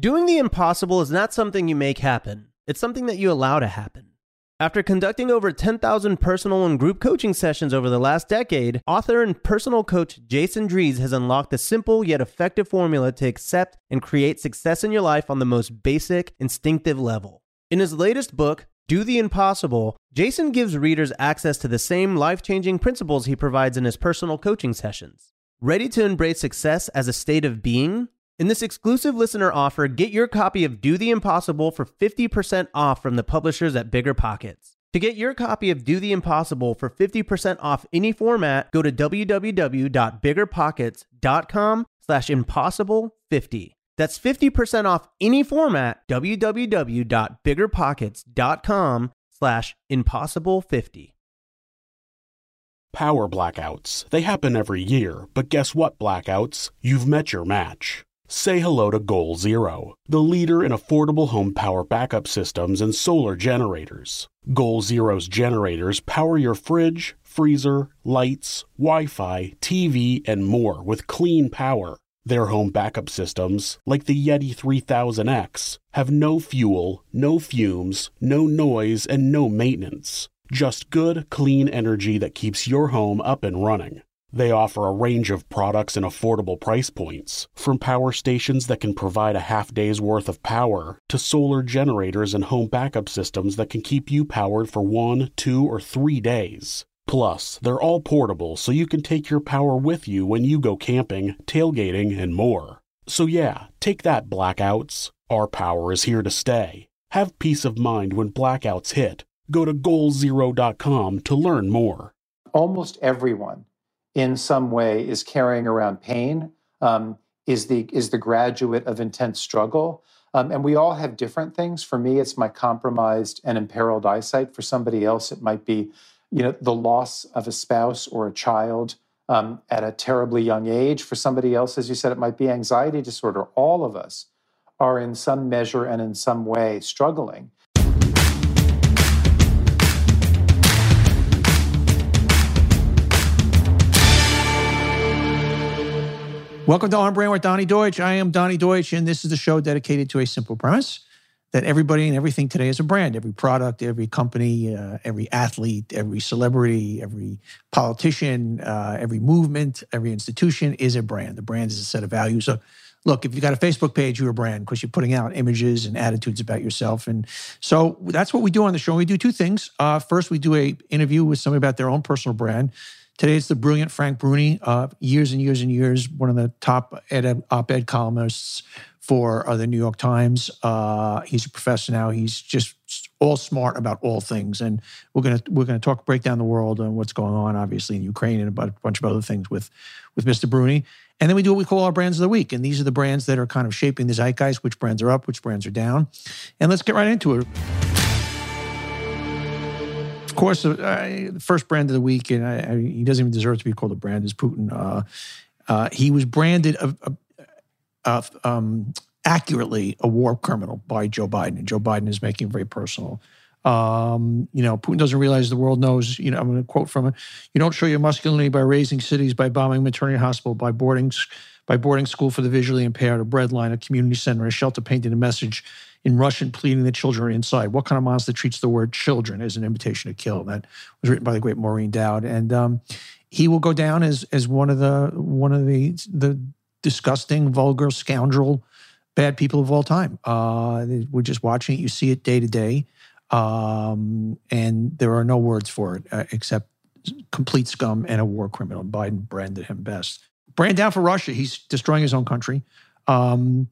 Doing the impossible is not something you make happen, it's something that you allow to happen. After conducting over 10,000 personal and group coaching sessions over the last decade, author and personal coach Jason Drees has unlocked a simple yet effective formula to accept and create success in your life on the most basic, instinctive level. In his latest book, Do the Impossible, Jason gives readers access to the same life changing principles he provides in his personal coaching sessions. Ready to embrace success as a state of being? In this exclusive listener offer, get your copy of Do the Impossible for 50% off from the publishers at Bigger Pockets. To get your copy of Do the Impossible for 50% off any format, go to www.biggerpockets.com slash impossible50. That's 50% off any format, www.biggerpockets.com slash impossible50. Power blackouts. They happen every year, but guess what, blackouts? You've met your match. Say hello to Goal Zero, the leader in affordable home power backup systems and solar generators. Goal Zero's generators power your fridge, freezer, lights, Wi Fi, TV, and more with clean power. Their home backup systems, like the Yeti 3000X, have no fuel, no fumes, no noise, and no maintenance. Just good, clean energy that keeps your home up and running. They offer a range of products and affordable price points, from power stations that can provide a half day's worth of power to solar generators and home backup systems that can keep you powered for one, two, or three days. Plus, they're all portable so you can take your power with you when you go camping, tailgating, and more. So, yeah, take that, blackouts. Our power is here to stay. Have peace of mind when blackouts hit. Go to goalzero.com to learn more. Almost everyone in some way is carrying around pain, um, is, the, is the graduate of intense struggle. Um, and we all have different things. For me, it's my compromised and imperiled eyesight. For somebody else, it might be you know, the loss of a spouse or a child um, at a terribly young age. For somebody else, as you said, it might be anxiety disorder. All of us are in some measure and in some way struggling. Welcome to On Brand with Donny Deutsch. I am Donny Deutsch, and this is the show dedicated to a simple premise that everybody and everything today is a brand. Every product, every company, uh, every athlete, every celebrity, every politician, uh, every movement, every institution is a brand. The brand is a set of values. So, look, if you've got a Facebook page, you're a brand because you're putting out images and attitudes about yourself. And so that's what we do on the show. We do two things. Uh, first, we do a interview with somebody about their own personal brand. Today it's the brilliant Frank Bruni, uh, years and years and years, one of the top ed- op-ed columnists for uh, the New York Times. Uh, he's a professor now. He's just all smart about all things, and we're gonna we're gonna talk break down the world and what's going on, obviously in Ukraine and about a bunch of other things with with Mr. Bruni. And then we do what we call our brands of the week, and these are the brands that are kind of shaping the zeitgeist. Which brands are up, which brands are down, and let's get right into it course, uh, the first brand of the week, and I, he doesn't even deserve to be called a brand, is Putin. Uh, uh, he was branded um, accurately a war criminal by Joe Biden, and Joe Biden is making it very personal. Um, you know, Putin doesn't realize the world knows. You know, I'm going to quote from it: "You don't show your masculinity by razing cities, by bombing maternity hospital, by boarding, by boarding school for the visually impaired, a breadline, a community center, a shelter painting a message." In Russian pleading the children are inside. What kind of monster treats the word children as an invitation to kill? That was written by the great Maureen Dowd, and um, he will go down as as one of the one of the the disgusting, vulgar, scoundrel, bad people of all time. Uh, we're just watching it. You see it day to day, um, and there are no words for it uh, except complete scum and a war criminal. Biden branded him best. Brand down for Russia. He's destroying his own country. Um,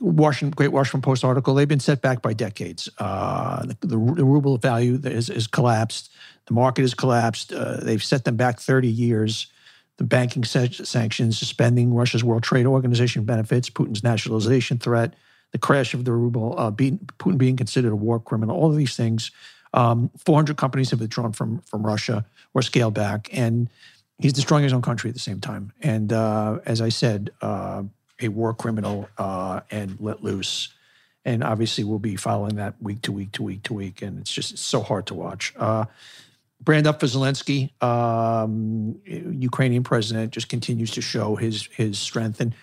Washington, great Washington Post article. They've been set back by decades. Uh, the, the, ruble value is, is, collapsed. The market has collapsed. Uh, they've set them back 30 years. The banking sanctions, suspending Russia's World Trade Organization benefits, Putin's nationalization threat, the crash of the ruble, uh, being, Putin being considered a war criminal. All of these things. Um, 400 companies have withdrawn from from Russia or scaled back, and he's destroying his own country at the same time. And uh, as I said uh, a war criminal uh, and let loose. And obviously, we'll be following that week to week to week to week, and it's just it's so hard to watch. Uh, brand up for Zelensky, um, Ukrainian president, just continues to show his his strength, and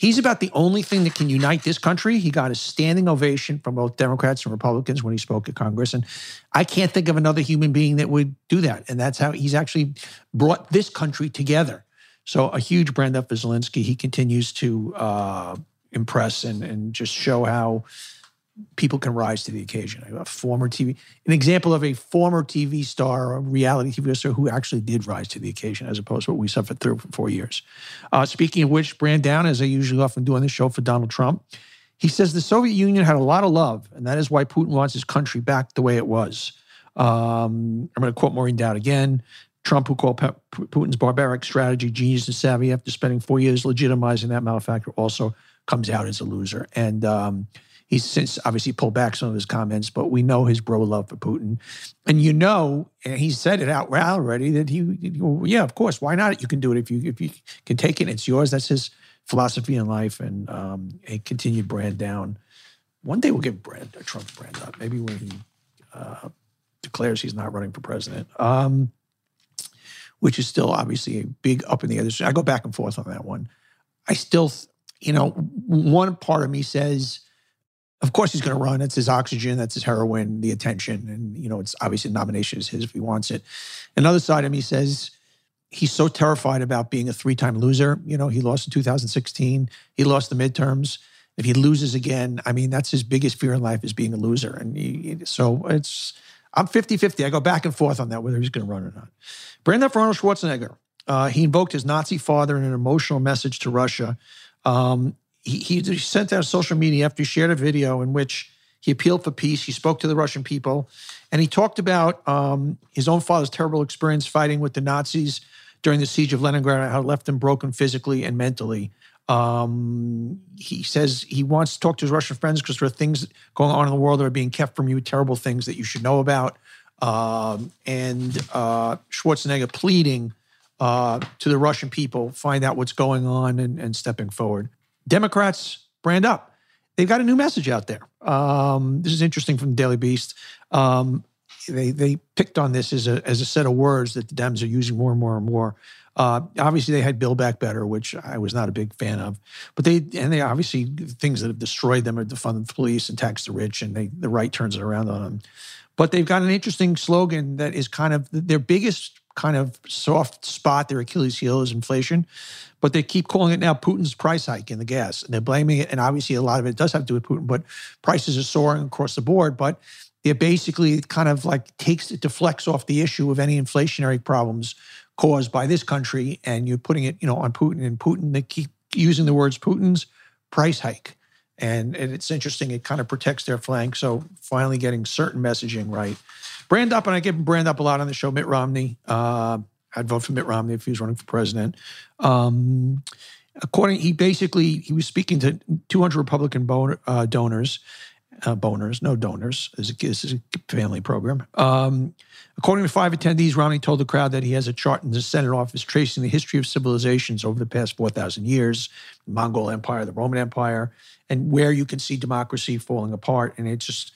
He's about the only thing that can unite this country. He got a standing ovation from both Democrats and Republicans when he spoke at Congress. And I can't think of another human being that would do that. And that's how he's actually brought this country together. So a huge brand up for Zelensky. He continues to uh, impress and, and just show how people can rise to the occasion. A former TV, an example of a former TV star, a reality TV star who actually did rise to the occasion, as opposed to what we suffered through for four years. Uh, speaking of which, Brand Down, as I usually often do on this show for Donald Trump, he says the Soviet Union had a lot of love, and that is why Putin wants his country back the way it was. Um, I'm going to quote Maureen Dowd again. Trump, who called Putin's barbaric strategy genius and savvy after spending four years legitimizing that malefactor, also comes out as a loser. And um, He's since obviously pulled back some of his comments, but we know his bro love for Putin. And you know, and he said it out loud already that he, yeah, of course, why not? You can do it if you if you can take it. It's yours. That's his philosophy in life, and um, a continued brand down. One day we'll get brand uh, Trump brand up. Maybe when he uh, declares he's not running for president. Um, which is still obviously a big up in the air. I go back and forth on that one. I still, you know, one part of me says of course he's going to run. It's his oxygen, that's his heroin, the attention, and you know it's obviously the nomination is his if he wants it. Another side of me says he's so terrified about being a three-time loser. You know, he lost in 2016. He lost the midterms. If he loses again, I mean, that's his biggest fear in life is being a loser. And he, so it's I'm 50-50. I go back and forth on that whether he's going to run or not. Brand up for Arnold Schwarzenegger. Uh, he invoked his Nazi father in an emotional message to Russia. Um, he, he sent out social media after he shared a video in which he appealed for peace. He spoke to the Russian people, and he talked about um, his own father's terrible experience fighting with the Nazis during the siege of Leningrad, how it left him broken physically and mentally. Um, he says he wants to talk to his Russian friends because there are things going on in the world that are being kept from you, terrible things that you should know about. Um, and uh, Schwarzenegger pleading uh, to the Russian people, find out what's going on and, and stepping forward. Democrats brand up. They've got a new message out there. Um, this is interesting from the Daily Beast. Um, they they picked on this as a as a set of words that the Dems are using more and more and more. Uh, obviously, they had Build Back Better, which I was not a big fan of, but they and they obviously things that have destroyed them are defund the police and tax the rich, and they the right turns it around on them. But they've got an interesting slogan that is kind of their biggest kind of soft spot, their Achilles heel is inflation. But they keep calling it now Putin's price hike in the gas. And they're blaming it. And obviously, a lot of it does have to do with Putin, but prices are soaring across the board. But it basically kind of like takes it deflects off the issue of any inflationary problems caused by this country. And you're putting it, you know, on Putin. And Putin, they keep using the words Putin's price hike. And, and it's interesting, it kind of protects their flank. So finally getting certain messaging right. Brand up, and I give brand up a lot on the show. Mitt Romney. Uh, I'd vote for Mitt Romney if he was running for president. Um, according, he basically he was speaking to 200 Republican uh, donors, uh, boners, no donors. This is, a, family program. Um, according to five attendees, Romney told the crowd that he has a chart in the Senate office tracing the history of civilizations over the past 4,000 years, the Mongol Empire, the Roman Empire, and where you can see democracy falling apart. And it's just,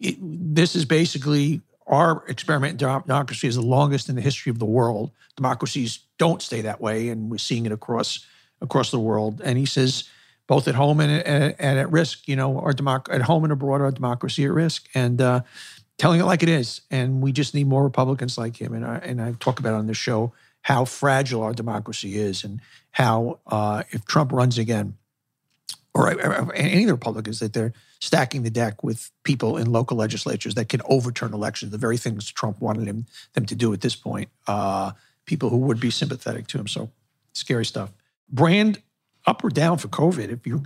it, this is basically our experiment in democracy is the longest in the history of the world. Democracies don't stay that way, and we're seeing it across across the world. And he says, both at home and, and, and at risk, you know, our democ- at home and abroad, our democracy at risk, and uh, telling it like it is. And we just need more Republicans like him. And I, and I talk about on the show how fragile our democracy is, and how uh, if Trump runs again, or any of the Republicans, that they're stacking the deck with people in local legislatures that can overturn elections, the very things Trump wanted him, them to do at this point, uh, people who would be sympathetic to him. So scary stuff. Brand up or down for COVID. If you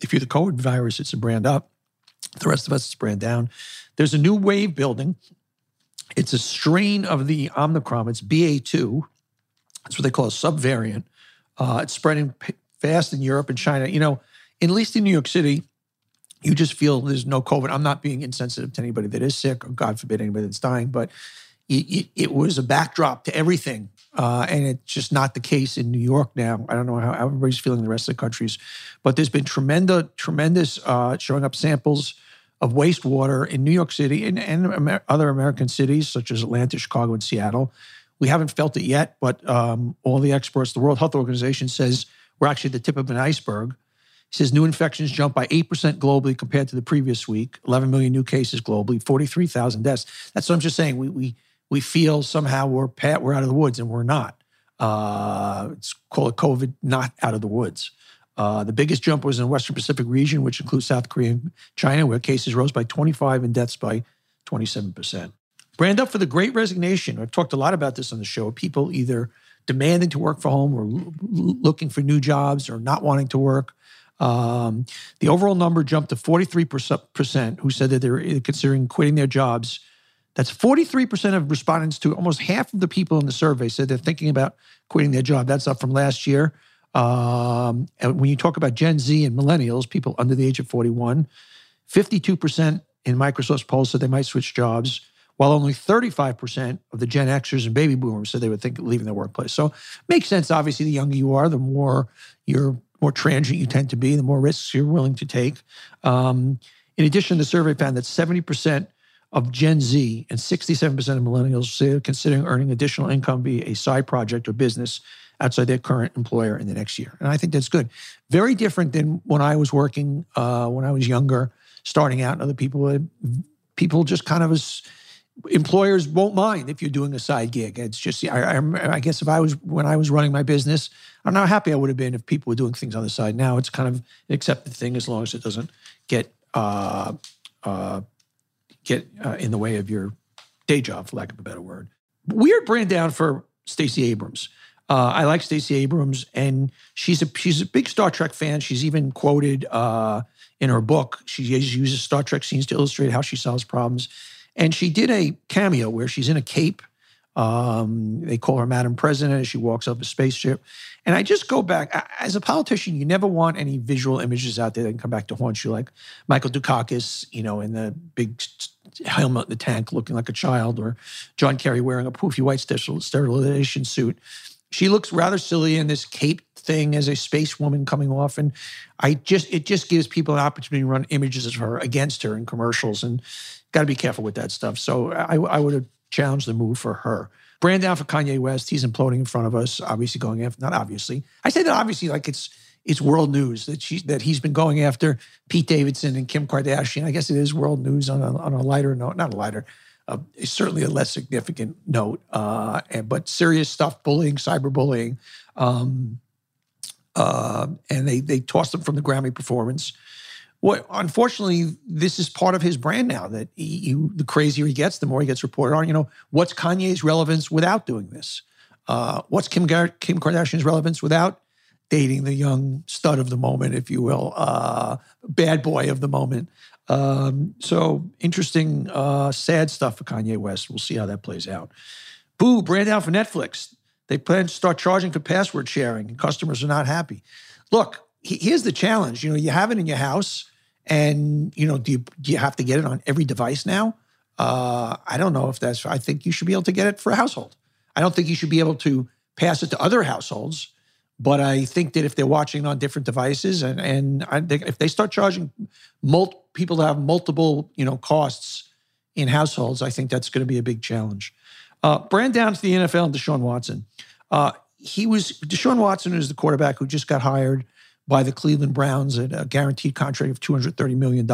if you're the COVID virus, it's a brand up. The rest of us, it's brand down. There's a new wave building. It's a strain of the Omicron. It's BA2. That's what they call a subvariant. Uh, it's spreading p- fast in Europe and China. You know, at least in New York City, you just feel there's no COVID. I'm not being insensitive to anybody that is sick, or God forbid anybody that's dying, but it, it was a backdrop to everything. Uh, and it's just not the case in New York now. I don't know how everybody's feeling in the rest of the countries, but there's been tremendous, tremendous uh, showing up samples of wastewater in New York City and, and Amer- other American cities such as Atlanta, Chicago, and Seattle. We haven't felt it yet, but um, all the experts, the World Health Organization says we're actually at the tip of an iceberg. He says new infections jumped by 8% globally compared to the previous week, 11 million new cases globally, 43,000 deaths. That's what I'm just saying. We, we, we feel somehow we're, pat, we're out of the woods and we're not. Uh, it's called COVID not out of the woods. Uh, the biggest jump was in the Western Pacific region, which includes South Korea and China, where cases rose by 25 and deaths by 27%. Brand up for the great resignation. I've talked a lot about this on the show. People either demanding to work from home or l- looking for new jobs or not wanting to work. Um, the overall number jumped to 43% who said that they're considering quitting their jobs. That's 43% of respondents to almost half of the people in the survey said they're thinking about quitting their job. That's up from last year. Um, and when you talk about Gen Z and millennials, people under the age of 41, 52% in Microsoft's poll said they might switch jobs, while only 35% of the Gen Xers and baby boomers said they would think of leaving their workplace. So makes sense. Obviously, the younger you are, the more you're more transient you tend to be, the more risks you're willing to take. Um, in addition, the survey found that 70% of Gen Z and 67% of millennials say they're considering earning additional income via a side project or business outside their current employer in the next year. And I think that's good. Very different than when I was working, uh, when I was younger, starting out. and Other people, people just kind of employers won't mind if you're doing a side gig. It's just, I, I, I, guess if I was, when I was running my business, I'm not happy I would have been if people were doing things on the side. Now it's kind of an accepted thing as long as it doesn't get, uh, uh, get uh, in the way of your day job, for lack of a better word. Weird brand down for Stacey Abrams. Uh, I like Stacey Abrams, and she's a she's a big Star Trek fan. She's even quoted uh, in her book. She uses Star Trek scenes to illustrate how she solves problems. And she did a cameo where she's in a cape. Um, they call her Madam President as she walks up a spaceship. And I just go back as a politician, you never want any visual images out there that can come back to haunt you, like Michael Dukakis, you know, in the big helmet in the tank looking like a child, or John Kerry wearing a poofy white sterilization suit. She looks rather silly in this cape thing as a space woman coming off. And I just it just gives people an opportunity to run images of her against her in commercials. And got to be careful with that stuff. So I, I would have challenged the move for her. Brand down for Kanye West. He's imploding in front of us, obviously going after, not obviously. I say that obviously like it's it's world news that she that he's been going after Pete Davidson and Kim Kardashian. I guess it is world news on a, on a lighter note, not a lighter, uh, certainly a less significant note, uh, and, but serious stuff, bullying, cyberbullying. Um, uh, and they they tossed him from the Grammy performance. What unfortunately, this is part of his brand now. That he, he, the crazier he gets, the more he gets reported on. You know, what's Kanye's relevance without doing this? Uh, what's Kim Kim Kardashian's relevance without dating the young stud of the moment, if you will, uh, bad boy of the moment? Um, so interesting, uh, sad stuff for Kanye West. We'll see how that plays out. Boo, brand out for Netflix. They plan to start charging for password sharing, and customers are not happy. Look, here's the challenge. You know, you have it in your house, and you know, do you, do you have to get it on every device now? Uh, I don't know if that's. I think you should be able to get it for a household. I don't think you should be able to pass it to other households. But I think that if they're watching on different devices, and and I think if they start charging people to have multiple you know costs in households, I think that's going to be a big challenge. Uh, brand down to the NFL and Deshaun Watson. Uh, he was Deshaun Watson is the quarterback who just got hired by the Cleveland Browns at a guaranteed contract of $230 million.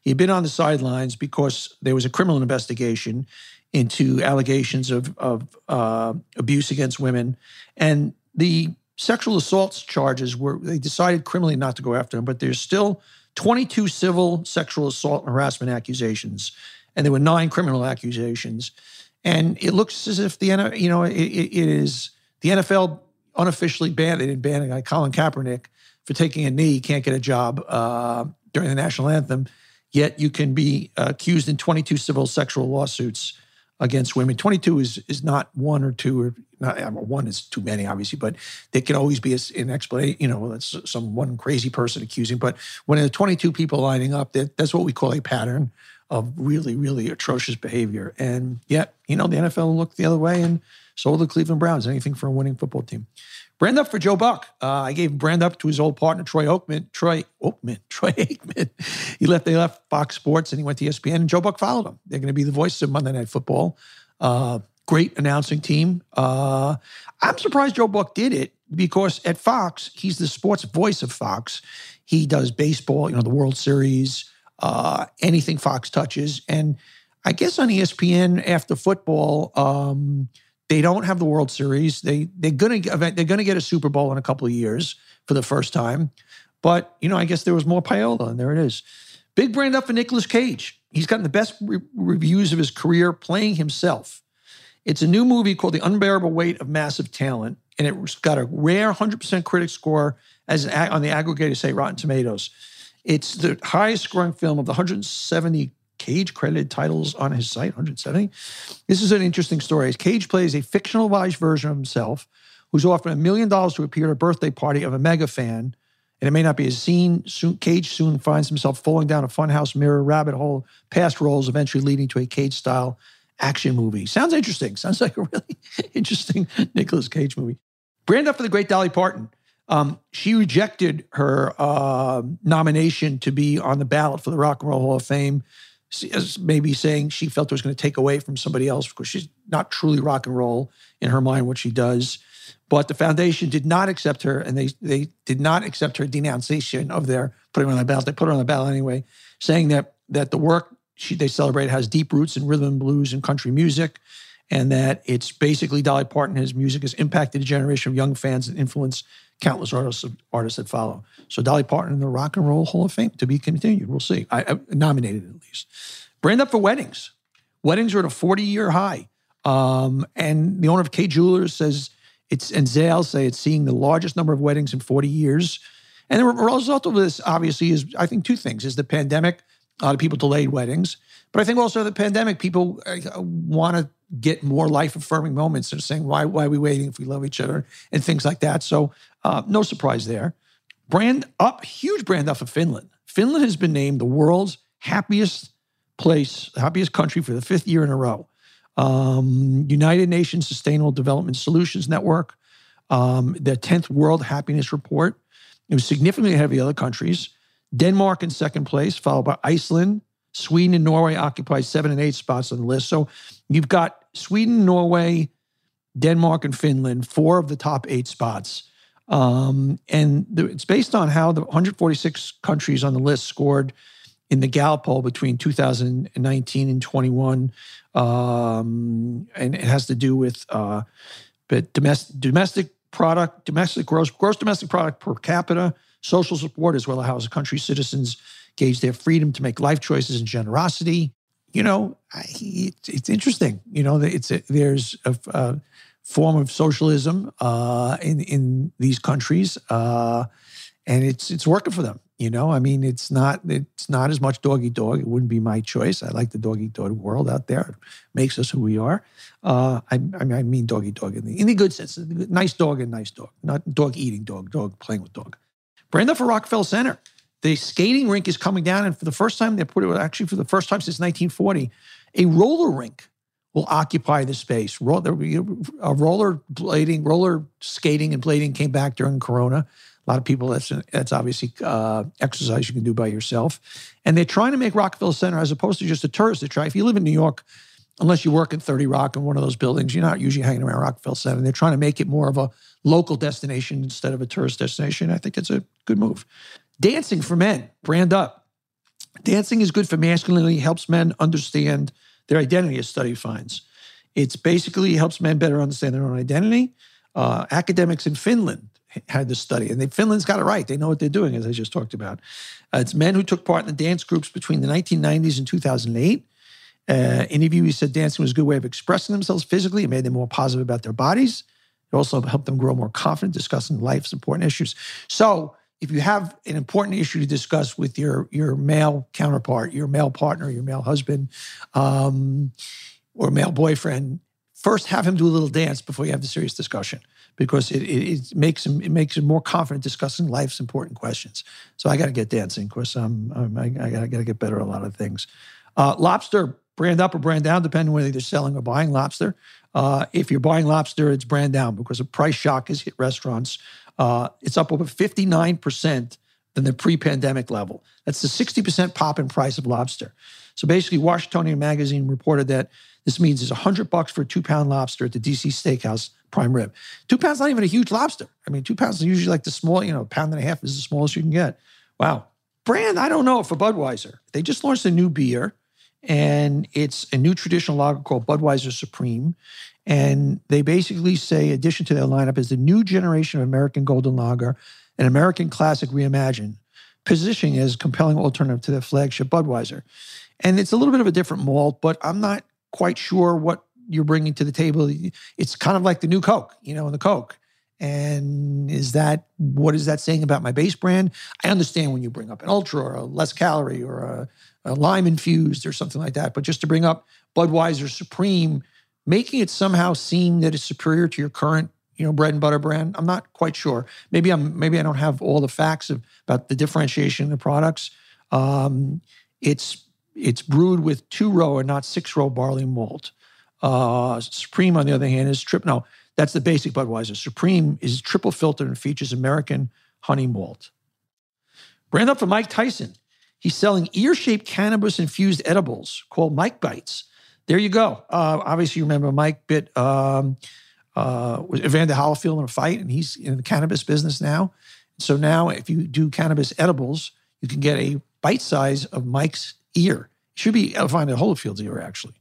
He had been on the sidelines because there was a criminal investigation into allegations of, of uh, abuse against women. And the sexual assaults charges were, they decided criminally not to go after him, but there's still 22 civil sexual assault and harassment accusations. And there were nine criminal accusations. And it looks as if the you know it, it is the NFL unofficially banned. They didn't ban a guy, Colin Kaepernick, for taking a knee. Can't get a job uh, during the national anthem. Yet you can be uh, accused in 22 civil sexual lawsuits against women. 22 is is not one or two or not one is too many, obviously, but there can always be an explanation. You know, that's some one crazy person accusing. But when there are 22 people lining up, that, that's what we call a pattern of really, really atrocious behavior. And yet, you know, the NFL looked the other way and sold the Cleveland Browns. Anything for a winning football team. Brand up for Joe Buck. Uh, I gave brand up to his old partner Troy Oakman. Troy Oakman. Troy Aikman. He left. They left Fox Sports and he went to ESPN. And Joe Buck followed him. They're going to be the voices of Monday Night Football. Uh, great announcing team. Uh, I'm surprised Joe Buck did it because at Fox he's the sports voice of Fox He does baseball, you know, the World Series, uh, anything Fox touches. And I guess on ESPN after football, um, they don't have the World Series. They they're gonna they're gonna get a Super Bowl in a couple of years for the first time. But you know, I guess there was more payola, and there it is. Big brand up for Nicolas Cage. He's gotten the best re- reviews of his career playing himself. It's a new movie called The Unbearable Weight of Massive Talent, and it's got a rare 100% critic score as an, on the aggregator say Rotten Tomatoes. It's the highest scoring film of the 170 Cage credited titles on his site, 170. This is an interesting story. Cage plays a fictionalized version of himself who's offered a million dollars to appear at a birthday party of a mega fan. And it may not be as seen. Soon, Cage soon finds himself falling down a funhouse mirror rabbit hole, past roles, eventually leading to a Cage style action movie. Sounds interesting. Sounds like a really interesting Nicolas Cage movie. Brand up for the great Dolly Parton. Um, she rejected her uh, nomination to be on the ballot for the Rock and Roll Hall of Fame, as maybe saying she felt it was going to take away from somebody else because she's not truly rock and roll in her mind what she does. But the foundation did not accept her, and they they did not accept her denunciation of their putting her on the ballot. They put her on the ballot anyway, saying that that the work she, they celebrate has deep roots in rhythm and blues and country music, and that it's basically Dolly Parton. His music has impacted a generation of young fans and influenced countless artists artists that follow. So Dolly Parton in the Rock and Roll Hall of Fame to be continued. We'll see. I, I nominated at least. Brand up for weddings. Weddings are at a 40 year high. Um, and the owner of Kay Jewelers says it's, and Zales say it's seeing the largest number of weddings in 40 years. And the result of this, obviously, is I think two things: is the pandemic a lot of people delayed weddings. But I think also the pandemic, people uh, want to get more life affirming moments. They're saying, why, why are we waiting if we love each other and things like that. So uh, no surprise there. Brand up, huge brand up for Finland. Finland has been named the world's happiest place, happiest country for the fifth year in a row. Um, United Nations Sustainable Development Solutions Network, um, the 10th World Happiness Report. It was significantly ahead of the other countries. Denmark in second place, followed by Iceland. Sweden and Norway occupy seven and eight spots on the list. So you've got Sweden, Norway, Denmark, and Finland, four of the top eight spots. Um, and the, it's based on how the 146 countries on the list scored in the Gallup poll between 2019 and 21. Um, and it has to do with uh, but domestic, domestic product, domestic gross, gross domestic product per capita, social support, as well as how the country citizens gauge their freedom to make life choices and generosity. You know, I, it's, it's interesting. You know, it's a, there's a, a, form of socialism uh, in in these countries, uh, and it's it's working for them. You know, I mean, it's not it's not as much dog eat dog. It wouldn't be my choice. I like the dog eat dog world out there. It makes us who we are. Uh, I, I, mean, I mean dog eat dog in the in the good sense. Nice dog and nice dog, not dog eating dog. Dog playing with dog. Brand up for Rockefeller Center. The skating rink is coming down, and for the first time, they put it actually for the first time since 1940, a roller rink will occupy the space. Roll, a roller blading, roller skating and blading came back during Corona. A lot of people, that's, that's obviously uh, exercise you can do by yourself. And they're trying to make Rockefeller Center, as opposed to just a tourist attraction. If you live in New York, unless you work at 30 Rock in one of those buildings, you're not usually hanging around Rockefeller Center. They're trying to make it more of a local destination instead of a tourist destination. I think it's a good move. Dancing for men, brand up. Dancing is good for masculinity, helps men understand their identity, as study finds. It's basically helps men better understand their own identity. Uh, academics in Finland had this study, and they, Finland's got it right. They know what they're doing, as I just talked about. Uh, it's men who took part in the dance groups between the 1990s and 2008. Uh, interviewees said dancing was a good way of expressing themselves physically. It made them more positive about their bodies. It also helped them grow more confident discussing life's important issues. So, if you have an important issue to discuss with your your male counterpart, your male partner, your male husband, um, or male boyfriend, first have him do a little dance before you have the serious discussion because it, it, it makes him it makes him more confident discussing life's important questions. So I got to get dancing because I'm, I'm I, I got to get better at a lot of things. Uh, lobster brand up or brand down, depending whether they're selling or buying lobster. Uh, if you're buying lobster, it's brand down because a price shock has hit restaurants. Uh, it's up over 59% than the pre-pandemic level. That's the 60% pop in price of lobster. So basically, Washingtonian Magazine reported that this means it's 100 bucks for a two-pound lobster at the DC Steakhouse prime rib. Two pounds not even a huge lobster. I mean, two pounds is usually like the small, you know, pound and a half is the smallest you can get. Wow. Brand, I don't know for Budweiser. They just launched a new beer and it's a new traditional lager called Budweiser Supreme. And they basically say, addition to their lineup, is the new generation of American Golden Lager, an American classic reimagined, positioning as a compelling alternative to their flagship Budweiser. And it's a little bit of a different malt, but I'm not quite sure what you're bringing to the table. It's kind of like the new Coke, you know, in the Coke. And is that what is that saying about my base brand? I understand when you bring up an ultra or a less calorie or a, a lime infused or something like that, but just to bring up Budweiser Supreme, making it somehow seem that it's superior to your current, you know, bread and butter brand. I'm not quite sure. Maybe I'm maybe I don't have all the facts of, about the differentiation of the products. Um, it's it's brewed with two row and not six row barley malt. Uh, Supreme, on the other hand, is trip. No, that's the basic Budweiser. Supreme is triple filtered and features American honey malt. Brand up for Mike Tyson. He's selling ear shaped cannabis infused edibles called Mike Bites. There you go. Uh, obviously, you remember Mike bit um, uh, Evander Holyfield in a fight, and he's in the cannabis business now. So now, if you do cannabis edibles, you can get a bite size of Mike's ear. Should be Evander Holyfield's ear, actually.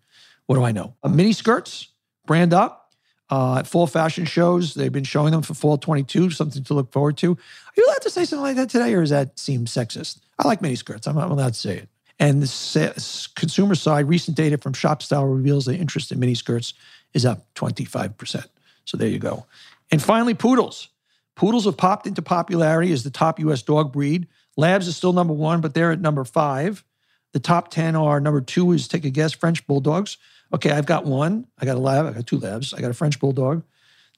What do I know? Uh, mini skirts, brand up uh, at fall fashion shows. They've been showing them for fall 22, something to look forward to. Are you allowed to say something like that today, or does that seem sexist? I like miniskirts. I'm not allowed to say it. And the consumer side, recent data from ShopStyle reveals the interest in miniskirts is up 25%. So there you go. And finally, poodles. Poodles have popped into popularity as the top US dog breed. Labs is still number one, but they're at number five. The top 10 are number two is, take a guess, French Bulldogs. Okay, I've got one. I got a lab. I got two labs. I got a French bulldog.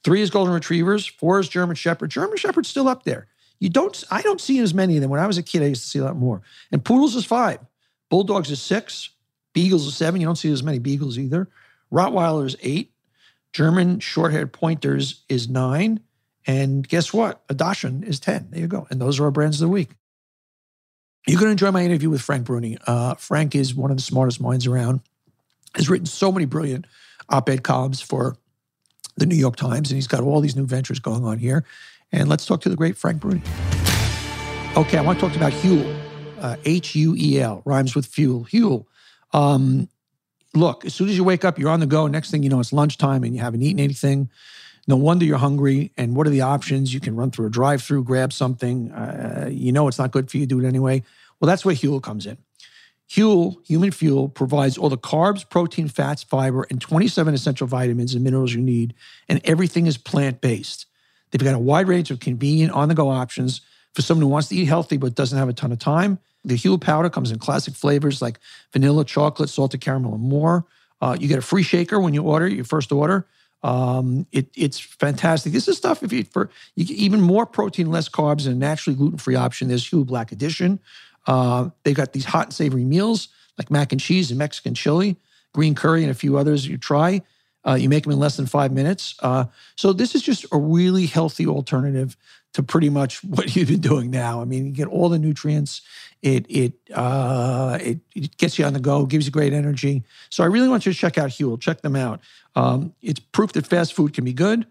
Three is golden retrievers. Four is German shepherd. German shepherd's still up there. You don't. I don't see as many of them. When I was a kid, I used to see a lot more. And poodles is five. Bulldogs is six. Beagles is seven. You don't see as many beagles either. Rottweiler is eight. German short-haired pointers is nine. And guess what? A Dachshund is 10. There you go. And those are our brands of the week. You're going to enjoy my interview with Frank Bruni. Uh, Frank is one of the smartest minds around has written so many brilliant op-ed columns for the New York Times, and he's got all these new ventures going on here. And let's talk to the great Frank Bruni. Okay, I want to talk about Huel, uh, H-U-E-L, rhymes with fuel. Huel. Um, look, as soon as you wake up, you're on the go. Next thing you know, it's lunchtime and you haven't eaten anything. No wonder you're hungry. And what are the options? You can run through a drive-through, grab something. Uh, you know it's not good for you. Do it anyway. Well, that's where Huel comes in. Huel, human fuel, provides all the carbs, protein, fats, fiber, and 27 essential vitamins and minerals you need, and everything is plant based. They've got a wide range of convenient on the go options for someone who wants to eat healthy but doesn't have a ton of time. The Huel powder comes in classic flavors like vanilla, chocolate, salted caramel, and more. Uh, you get a free shaker when you order your first order. Um, it, it's fantastic. This is stuff if you for you even more protein, less carbs, and a naturally gluten free option. There's Huel Black Edition, uh, they've got these hot and savory meals like mac and cheese and Mexican chili, green curry, and a few others you try. Uh, you make them in less than five minutes. Uh, so this is just a really healthy alternative to pretty much what you've been doing now. I mean, you get all the nutrients. It it uh, it, it, gets you on the go, gives you great energy. So I really want you to check out Huel. Check them out. Um, it's proof that fast food can be good.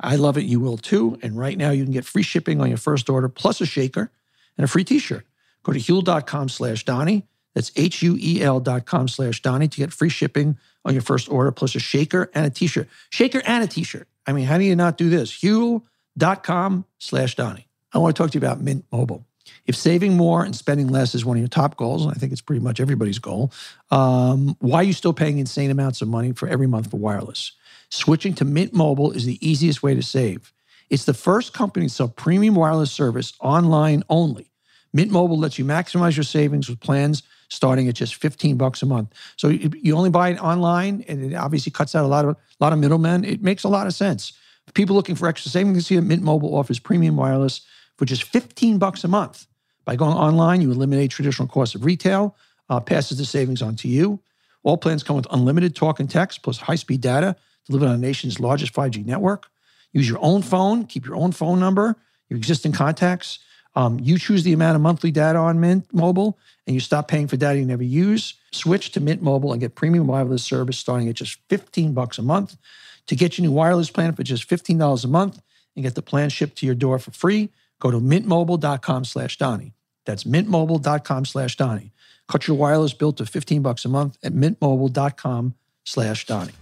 I love it. You will too. And right now, you can get free shipping on your first order, plus a shaker and a free T-shirt. Go to huel.com slash Donnie. That's H-U-E-L dot com slash Donnie to get free shipping on your first order, plus a shaker and a t-shirt. Shaker and a t-shirt. I mean, how do you not do this? Huel.com slash Donnie. I want to talk to you about Mint Mobile. If saving more and spending less is one of your top goals, and I think it's pretty much everybody's goal, um, why are you still paying insane amounts of money for every month for wireless? Switching to Mint Mobile is the easiest way to save. It's the first company to sell premium wireless service online only Mint Mobile lets you maximize your savings with plans starting at just 15 bucks a month. So you only buy it online and it obviously cuts out a lot of a lot of middlemen. It makes a lot of sense. People looking for extra savings, that Mint Mobile offers premium wireless for just 15 bucks a month. By going online, you eliminate traditional costs of retail, uh, passes the savings on to you. All plans come with unlimited talk and text plus high-speed data delivered on the nation's largest 5G network. Use your own phone, keep your own phone number, your existing contacts, um, you choose the amount of monthly data on Mint Mobile and you stop paying for data you never use. Switch to Mint Mobile and get premium wireless service starting at just 15 bucks a month. To get your new wireless plan for just $15 a month and get the plan shipped to your door for free, go to mintmobile.com slash Donnie. That's mintmobile.com slash Donnie. Cut your wireless bill to 15 bucks a month at mintmobile.com slash Donnie.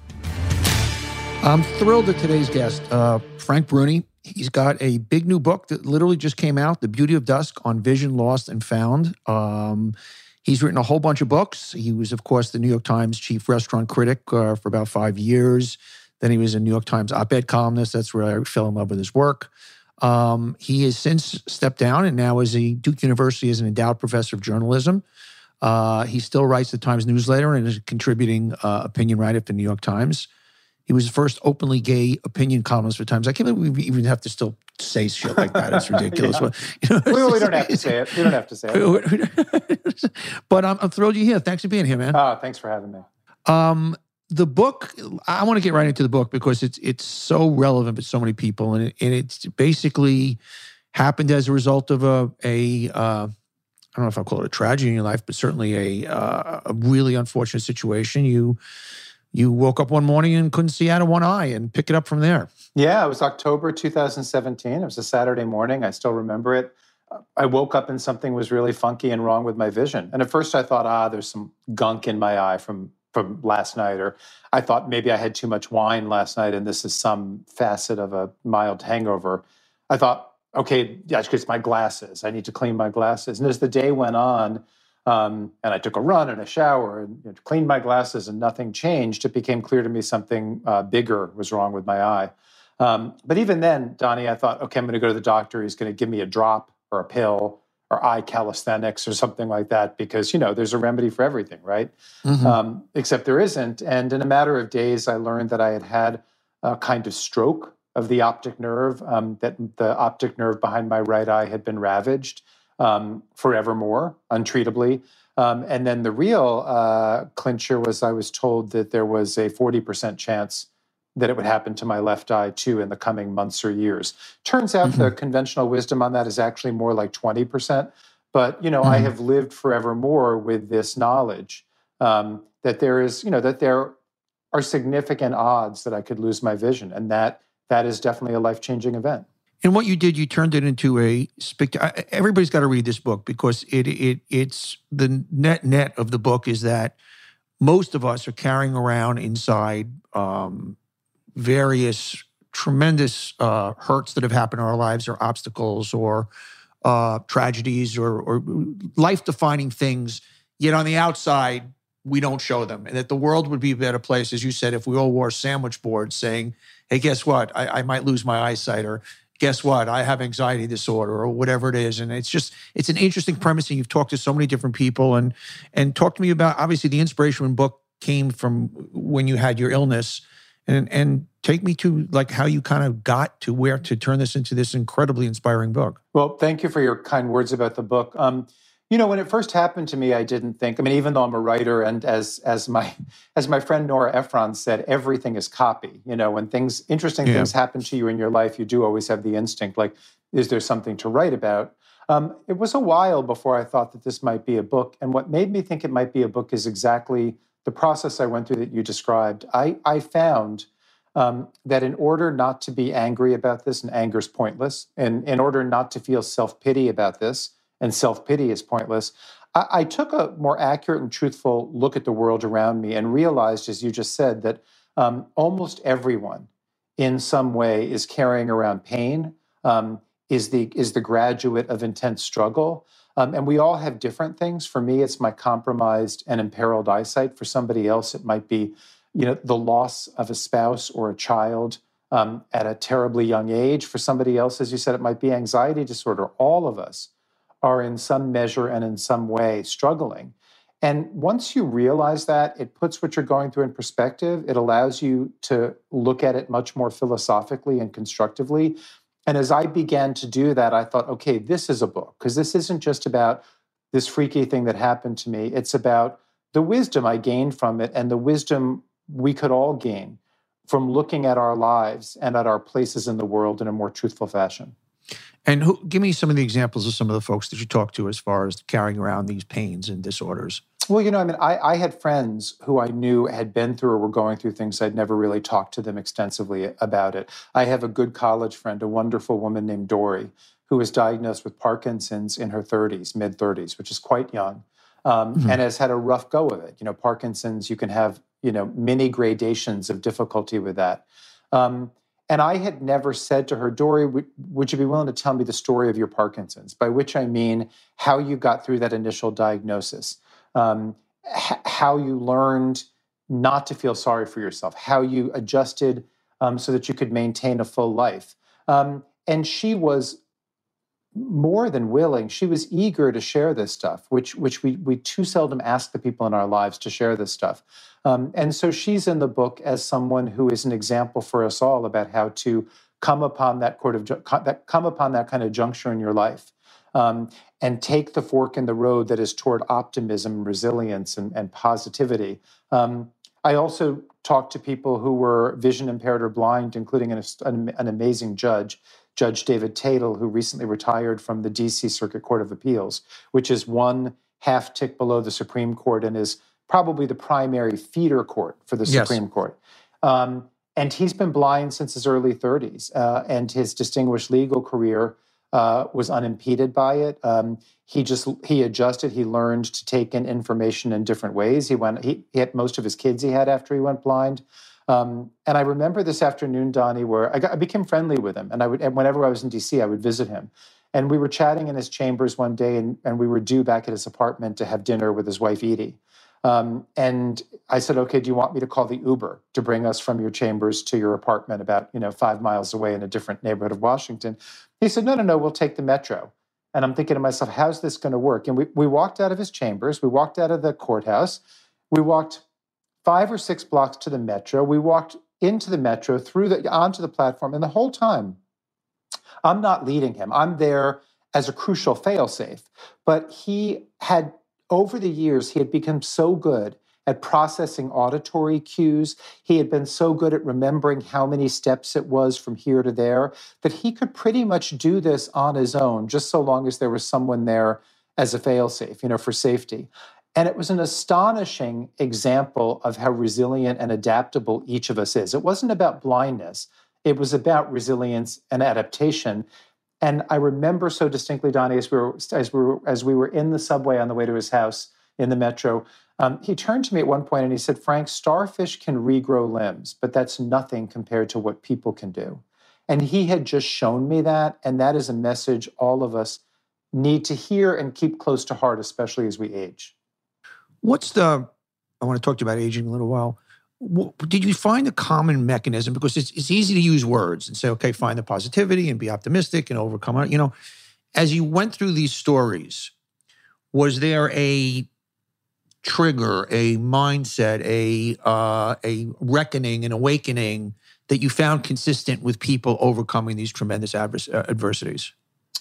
I'm thrilled that today's guest, uh, Frank Bruni, he's got a big new book that literally just came out, The Beauty of Dusk on Vision, Lost, and Found. Um, he's written a whole bunch of books. He was, of course, the New York Times chief restaurant critic uh, for about five years. Then he was a New York Times op ed columnist. That's where I fell in love with his work. Um, he has since stepped down and now is a Duke University as an endowed professor of journalism. Uh, he still writes the Times newsletter and is a contributing uh, opinion writer at the New York Times. He was the first openly gay opinion columnist for Times. I can't believe we even have to still say shit like that. It's ridiculous. yeah. you know, we, we, don't have to say it. We don't have to say it. but I'm, I'm, thrilled you're here. Thanks for being here, man. Oh, thanks for having me. Um, the book, I want to get right into the book because it's it's so relevant to so many people, and, it, and it's basically happened as a result of a a uh, I don't know if I'll call it a tragedy in your life, but certainly a uh, a really unfortunate situation. You you woke up one morning and couldn't see out of one eye, and pick it up from there. Yeah, it was October 2017. It was a Saturday morning. I still remember it. I woke up and something was really funky and wrong with my vision. And at first I thought, ah, there's some gunk in my eye from from last night, or I thought maybe I had too much wine last night and this is some facet of a mild hangover. I thought, okay, yeah, it's my glasses. I need to clean my glasses. And as the day went on, um, and I took a run and a shower and you know, cleaned my glasses and nothing changed, it became clear to me something uh, bigger was wrong with my eye. Um, but even then, Donnie, I thought, okay, I'm going to go to the doctor. He's going to give me a drop or a pill or eye calisthenics or something like that because you know there's a remedy for everything right mm-hmm. um, except there isn't and in a matter of days i learned that i had had a kind of stroke of the optic nerve um, that the optic nerve behind my right eye had been ravaged um, forevermore untreatably um, and then the real uh, clincher was i was told that there was a 40% chance that it would happen to my left eye too in the coming months or years. Turns out mm-hmm. the conventional wisdom on that is actually more like 20%. But, you know, mm-hmm. I have lived forevermore with this knowledge um, that there is, you know, that there are significant odds that I could lose my vision. And that that is definitely a life changing event. And what you did, you turned it into a spectacular. Everybody's got to read this book because it it it's the net net of the book is that most of us are carrying around inside um, various tremendous uh, hurts that have happened in our lives or obstacles or uh, tragedies or, or life defining things. Yet on the outside, we don't show them. And that the world would be a better place, as you said, if we all wore sandwich boards saying, hey, guess what? I, I might lose my eyesight or guess what? I have anxiety disorder or whatever it is. And it's just, it's an interesting premise. And you've talked to so many different people and and talk to me about obviously the inspiration book came from when you had your illness and and take me to like how you kind of got to where to turn this into this incredibly inspiring book. Well, thank you for your kind words about the book. Um, you know, when it first happened to me, I didn't think. I mean, even though I'm a writer, and as as my as my friend Nora Ephron said, everything is copy. You know, when things interesting yeah. things happen to you in your life, you do always have the instinct, like, is there something to write about? Um, it was a while before I thought that this might be a book, and what made me think it might be a book is exactly the process I went through that you described, I, I found um, that in order not to be angry about this, and anger is pointless, and in order not to feel self pity about this, and self pity is pointless, I, I, took a more accurate and truthful look at the world around me and realized, as you just said, that um, almost everyone in some way is carrying around pain, um, is, the, is the graduate of intense struggle. Um, and we all have different things. For me, it's my compromised and imperiled eyesight. For somebody else, it might be, you know, the loss of a spouse or a child um, at a terribly young age. For somebody else, as you said, it might be anxiety disorder. All of us are in some measure and in some way struggling. And once you realize that, it puts what you're going through in perspective. It allows you to look at it much more philosophically and constructively. And as I began to do that, I thought, okay, this is a book, because this isn't just about this freaky thing that happened to me. It's about the wisdom I gained from it and the wisdom we could all gain from looking at our lives and at our places in the world in a more truthful fashion. And who, give me some of the examples of some of the folks that you talked to as far as carrying around these pains and disorders. Well, you know, I mean, I, I, had friends who I knew had been through or were going through things. I'd never really talked to them extensively about it. I have a good college friend, a wonderful woman named Dory, who was diagnosed with Parkinson's in her 30s, mid 30s, which is quite young, um, mm-hmm. and has had a rough go of it. You know, Parkinson's, you can have you know many gradations of difficulty with that. Um, and I had never said to her, Dory, would, would, you be willing to tell me the story of your Parkinson's? By which I mean how you got through that initial diagnosis, um, h- how you learned not to feel sorry for yourself, how you adjusted um, so that you could maintain a full life. Um, and she was more than willing. She was eager to share this stuff, which which we we too seldom ask the people in our lives to share this stuff. Um, and so she's in the book as someone who is an example for us all about how to come upon that court of that come upon that kind of juncture in your life. Um, and take the fork in the road that is toward optimism, resilience, and, and positivity. Um, I also talked to people who were vision impaired or blind, including an, an, an amazing judge Judge David Tatel, who recently retired from the DC Circuit Court of Appeals, which is one half tick below the Supreme Court and is probably the primary feeder court for the yes. Supreme Court. Um, and he's been blind since his early 30s, uh, and his distinguished legal career uh, was unimpeded by it. Um, he just he adjusted. He learned to take in information in different ways. He went. He, he had most of his kids he had after he went blind. Um, and I remember this afternoon, Donny, where I, got, I, became friendly with him. And I would, and whenever I was in DC, I would visit him. And we were chatting in his chambers one day, and, and we were due back at his apartment to have dinner with his wife, Edie. Um, and I said, "Okay, do you want me to call the Uber to bring us from your chambers to your apartment, about you know five miles away in a different neighborhood of Washington?" He said, "No, no, no, we'll take the metro." And I'm thinking to myself, "How's this going to work?" And we we walked out of his chambers, we walked out of the courthouse, we walked five or six blocks to the metro. We walked into the metro, through the onto the platform, and the whole time, I'm not leading him. I'm there as a crucial failsafe. But he had over the years, he had become so good at processing auditory cues. He had been so good at remembering how many steps it was from here to there that he could pretty much do this on his own, just so long as there was someone there as a failsafe, you know, for safety. And it was an astonishing example of how resilient and adaptable each of us is. It wasn't about blindness, it was about resilience and adaptation. And I remember so distinctly, Donny, as we were as we were as we were in the subway on the way to his house in the metro, um, he turned to me at one point and he said, "Frank, starfish can regrow limbs, but that's nothing compared to what people can do." And he had just shown me that, and that is a message all of us need to hear and keep close to heart, especially as we age. What's the, I want to talk to you about aging a little while. Did you find a common mechanism? Because it's, it's easy to use words and say, okay, find the positivity and be optimistic and overcome it. You know, as you went through these stories, was there a trigger, a mindset, a uh, a reckoning, an awakening that you found consistent with people overcoming these tremendous advers- uh, adversities?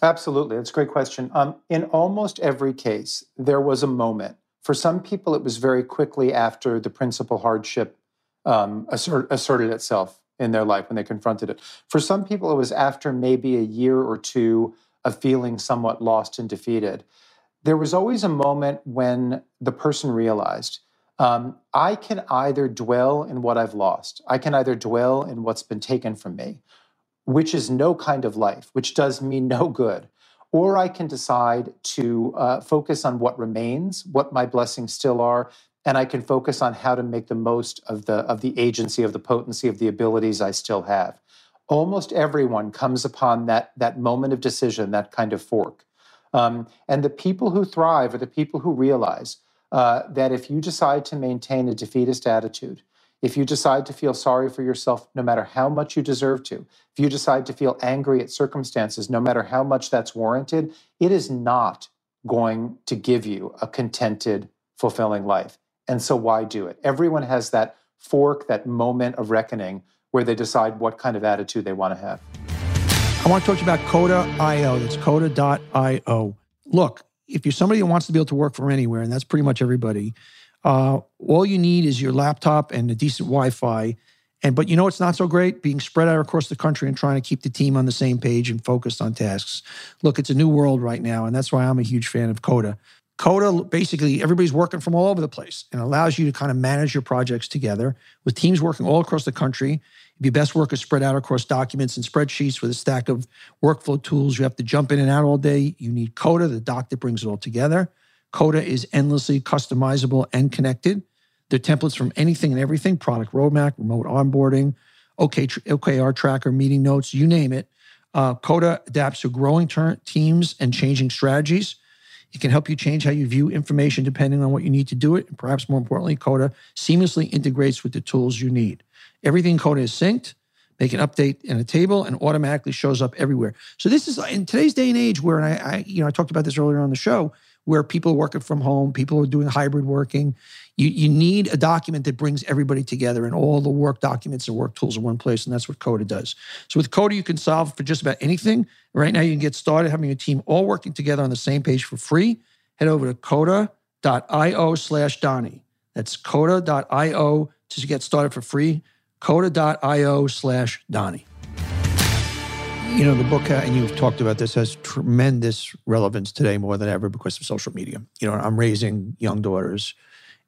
Absolutely, that's a great question. Um, in almost every case, there was a moment for some people, it was very quickly after the principal hardship um, assert, asserted itself in their life when they confronted it. For some people, it was after maybe a year or two of feeling somewhat lost and defeated. There was always a moment when the person realized um, I can either dwell in what I've lost, I can either dwell in what's been taken from me, which is no kind of life, which does me no good or I can decide to uh, focus on what remains, what my blessings still are, and I can focus on how to make the most of the of the agency, of the potency, of the abilities I still have. Almost everyone comes upon that that moment of decision, that kind of fork. Um, and the people who thrive are the people who realize uh, that if you decide to maintain a defeatist attitude, if you decide to feel sorry for yourself, no matter how much you deserve to, if you decide to feel angry at circumstances, no matter how much that's warranted, it is not going to give you a contented, fulfilling life. And so, why do it? Everyone has that fork, that moment of reckoning where they decide what kind of attitude they want to have. I want to talk to you about Coda.io. That's Coda.io. Look, if you're somebody who wants to be able to work from anywhere, and that's pretty much everybody, uh, all you need is your laptop and a decent Wi-Fi. And but you know it's not so great being spread out across the country and trying to keep the team on the same page and focused on tasks. Look, it's a new world right now, and that's why I'm a huge fan of Coda. Coda basically everybody's working from all over the place and allows you to kind of manage your projects together with teams working all across the country. Your best work is spread out across documents and spreadsheets with a stack of workflow tools, you have to jump in and out all day. You need Coda, the doc that brings it all together. Coda is endlessly customizable and connected. They're templates from anything and everything product roadmap, remote onboarding, OK, OKR tracker, meeting notes, you name it. Uh, Coda adapts to growing ter- teams and changing strategies. It can help you change how you view information depending on what you need to do it. And perhaps more importantly, Coda seamlessly integrates with the tools you need. Everything Coda is synced. Make an update in a table and automatically shows up everywhere. So this is in today's day and age where, and I, I you know, I talked about this earlier on the show, where people are working from home, people are doing hybrid working. You, you need a document that brings everybody together and all the work documents and work tools in one place. And that's what Coda does. So with Coda, you can solve for just about anything. Right now, you can get started having your team all working together on the same page for free. Head over to coda.io slash Donny. That's coda.io to get started for free. Coda.io slash Donny. You know, the book, uh, and you've talked about this, has tremendous relevance today more than ever because of social media. You know, I'm raising young daughters.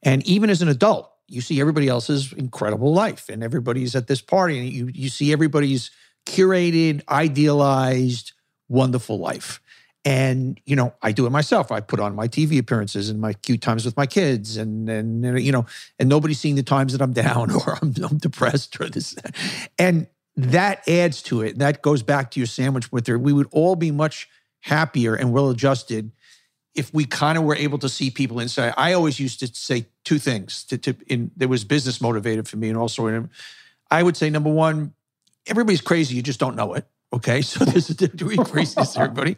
And even as an adult, you see everybody else's incredible life and everybody's at this party and you, you see everybody's curated, idealized, wonderful life. And, you know, I do it myself. I put on my TV appearances and my cute times with my kids and, and, you know, and nobody's seeing the times that I'm down or I'm, I'm depressed or this. And that adds to it. That goes back to your sandwich with her. We would all be much happier and well adjusted if we kind of were able to see people inside. I always used to say two things. To, to in there was business motivated for me, and also in, I would say number one, everybody's crazy. You just don't know it. Okay, so there's a degree of craziness, everybody.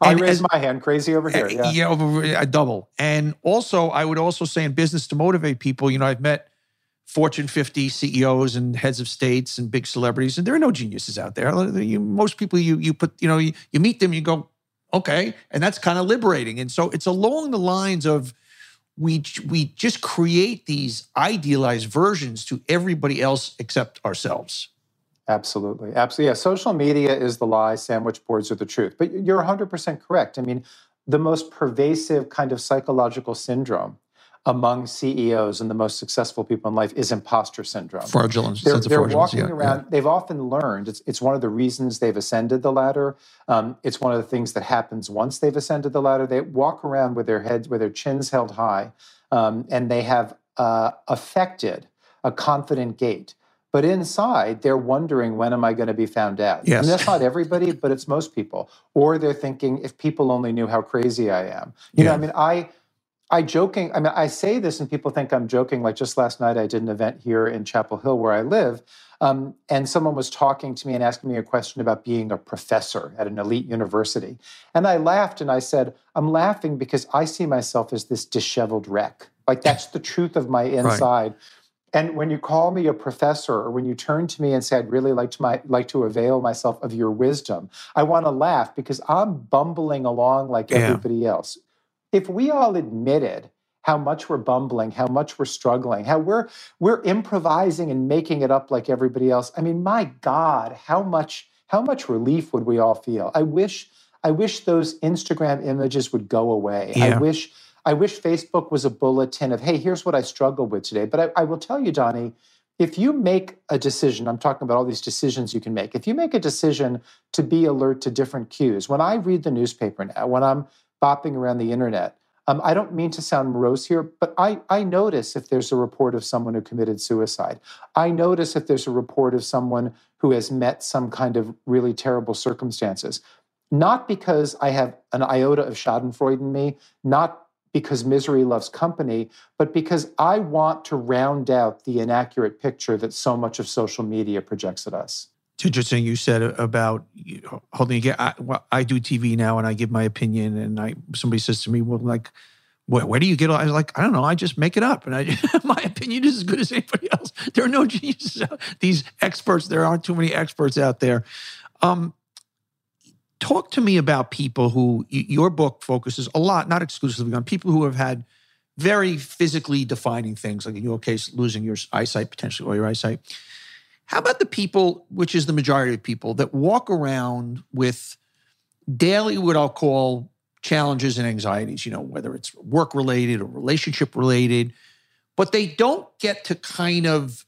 I raise my hand, crazy over here. Eh, yeah, yeah over, a double. And also, I would also say in business to motivate people. You know, I've met Fortune 50 CEOs and heads of states and big celebrities, and there are no geniuses out there. You, most people you you put you know you, you meet them, you go okay, and that's kind of liberating. And so it's along the lines of we we just create these idealized versions to everybody else except ourselves. Absolutely, absolutely. Yeah, social media is the lie. Sandwich boards are the truth. But you're 100 percent correct. I mean, the most pervasive kind of psychological syndrome among CEOs and the most successful people in life is imposter syndrome. Fraudulence. They're, they're walking yeah, around. Yeah. They've often learned. It's, it's one of the reasons they've ascended the ladder. Um, it's one of the things that happens once they've ascended the ladder. They walk around with their heads, with their chins held high, um, and they have uh, affected a confident gait. But inside, they're wondering, when am I going to be found out? Yes. And that's not everybody, but it's most people. Or they're thinking, if people only knew how crazy I am. You yeah. know, I mean, I I joking, I mean, I say this and people think I'm joking. Like just last night, I did an event here in Chapel Hill where I live. Um, and someone was talking to me and asking me a question about being a professor at an elite university. And I laughed and I said, I'm laughing because I see myself as this disheveled wreck. Like that's the truth of my inside. Right. And when you call me a professor, or when you turn to me and say, "I'd really like to my, like to avail myself of your wisdom," I want to laugh because I'm bumbling along like yeah. everybody else if we all admitted how much we're bumbling, how much we're struggling, how we're we're improvising and making it up like everybody else. I mean, my God, how much how much relief would we all feel? I wish I wish those Instagram images would go away. Yeah. I wish I wish Facebook was a bulletin of, hey, here's what I struggled with today. But I, I will tell you, Donny, if you make a decision, I'm talking about all these decisions you can make. If you make a decision to be alert to different cues, when I read the newspaper now, when I'm bopping around the internet. Um, I don't mean to sound morose here, but I, I notice if there's a report of someone who committed suicide. I notice if there's a report of someone who has met some kind of really terrible circumstances. Not because I have an iota of Schadenfreude in me, not because misery loves company, but because I want to round out the inaccurate picture that so much of social media projects at us. It's interesting you said about holding again. I, well, I do TV now, and I give my opinion, and I somebody says to me, "Well, like, where, where do you get?" All? I was like, "I don't know. I just make it up, and I my opinion is as good as anybody else. There are no geniuses. These experts. There aren't too many experts out there." Um, talk to me about people who your book focuses a lot, not exclusively on people who have had very physically defining things, like in your case, losing your eyesight potentially or your eyesight how about the people, which is the majority of people, that walk around with daily what I'll call challenges and anxieties, you know, whether it's work related or relationship related, but they don't get to kind of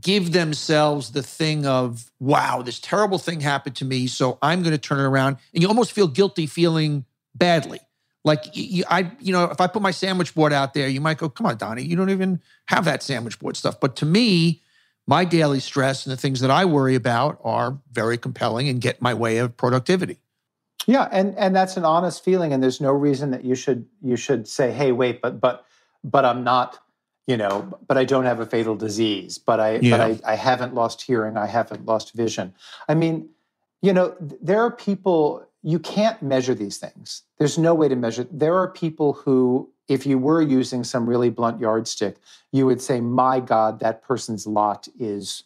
give themselves the thing of, wow, this terrible thing happened to me. So I'm going to turn it around. And you almost feel guilty feeling badly. Like you, I, you know, if I put my sandwich board out there, you might go, come on, Donny, you don't even have that sandwich board stuff. But to me, my daily stress and the things that I worry about are very compelling and get my way of productivity. Yeah, and and that's an honest feeling, and there's no reason that you should you should say, hey, wait, but but but I'm not you know, but I don't have a fatal disease, but I yeah. but I, I haven't lost hearing, I haven't lost vision. I mean, you know, there are people you can't measure these things. There's no way to measure. There are people who, if you were using some really blunt yardstick, you would say, "My God, that person's lot is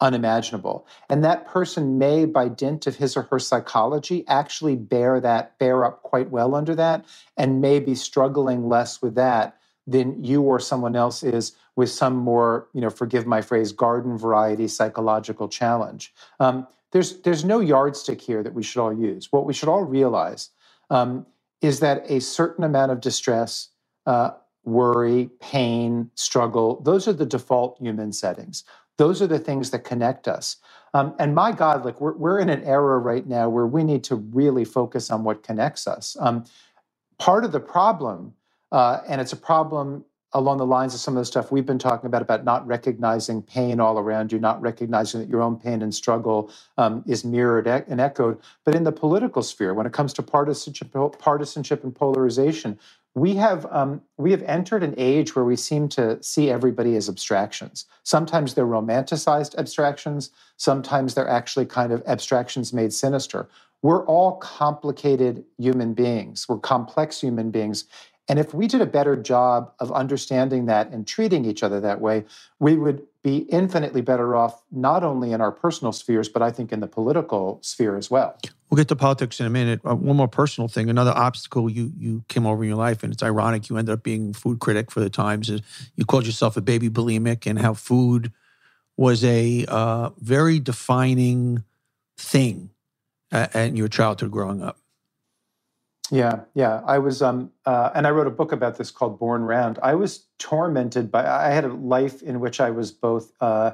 unimaginable." And that person may, by dint of his or her psychology, actually bear that bear up quite well under that, and may be struggling less with that than you or someone else is with some more, you know, forgive my phrase, garden variety psychological challenge. Um, there's there's no yardstick here that we should all use. What we should all realize um, is that a certain amount of distress, uh, worry, pain, struggle, those are the default human settings. Those are the things that connect us. Um, and my God, like we're, we're in an era right now where we need to really focus on what connects us. Um, part of the problem uh, and it's a problem along the lines of some of the stuff we've been talking about about not recognizing pain all around you, not recognizing that your own pain and struggle um, is mirrored and echoed. But in the political sphere, when it comes to partisanship, partisanship and polarization, we have um, we have entered an age where we seem to see everybody as abstractions. Sometimes they're romanticized abstractions. Sometimes they're actually kind of abstractions made sinister. We're all complicated human beings. We're complex human beings, and if we did a better job of understanding that and treating each other that way, we would be infinitely better off, not only in our personal spheres, but I think in the political sphere as well. We'll get to politics in a minute. Uh, one more personal thing. Another obstacle you you came over in your life, and it's ironic you ended up being food critic for the Times. Is you called yourself a baby bulimic, and how food was a uh, very defining thing uh, in your childhood growing up. Yeah, yeah. I was, um, uh, and I wrote a book about this called Born Round. I was tormented by. I had a life in which I was both uh,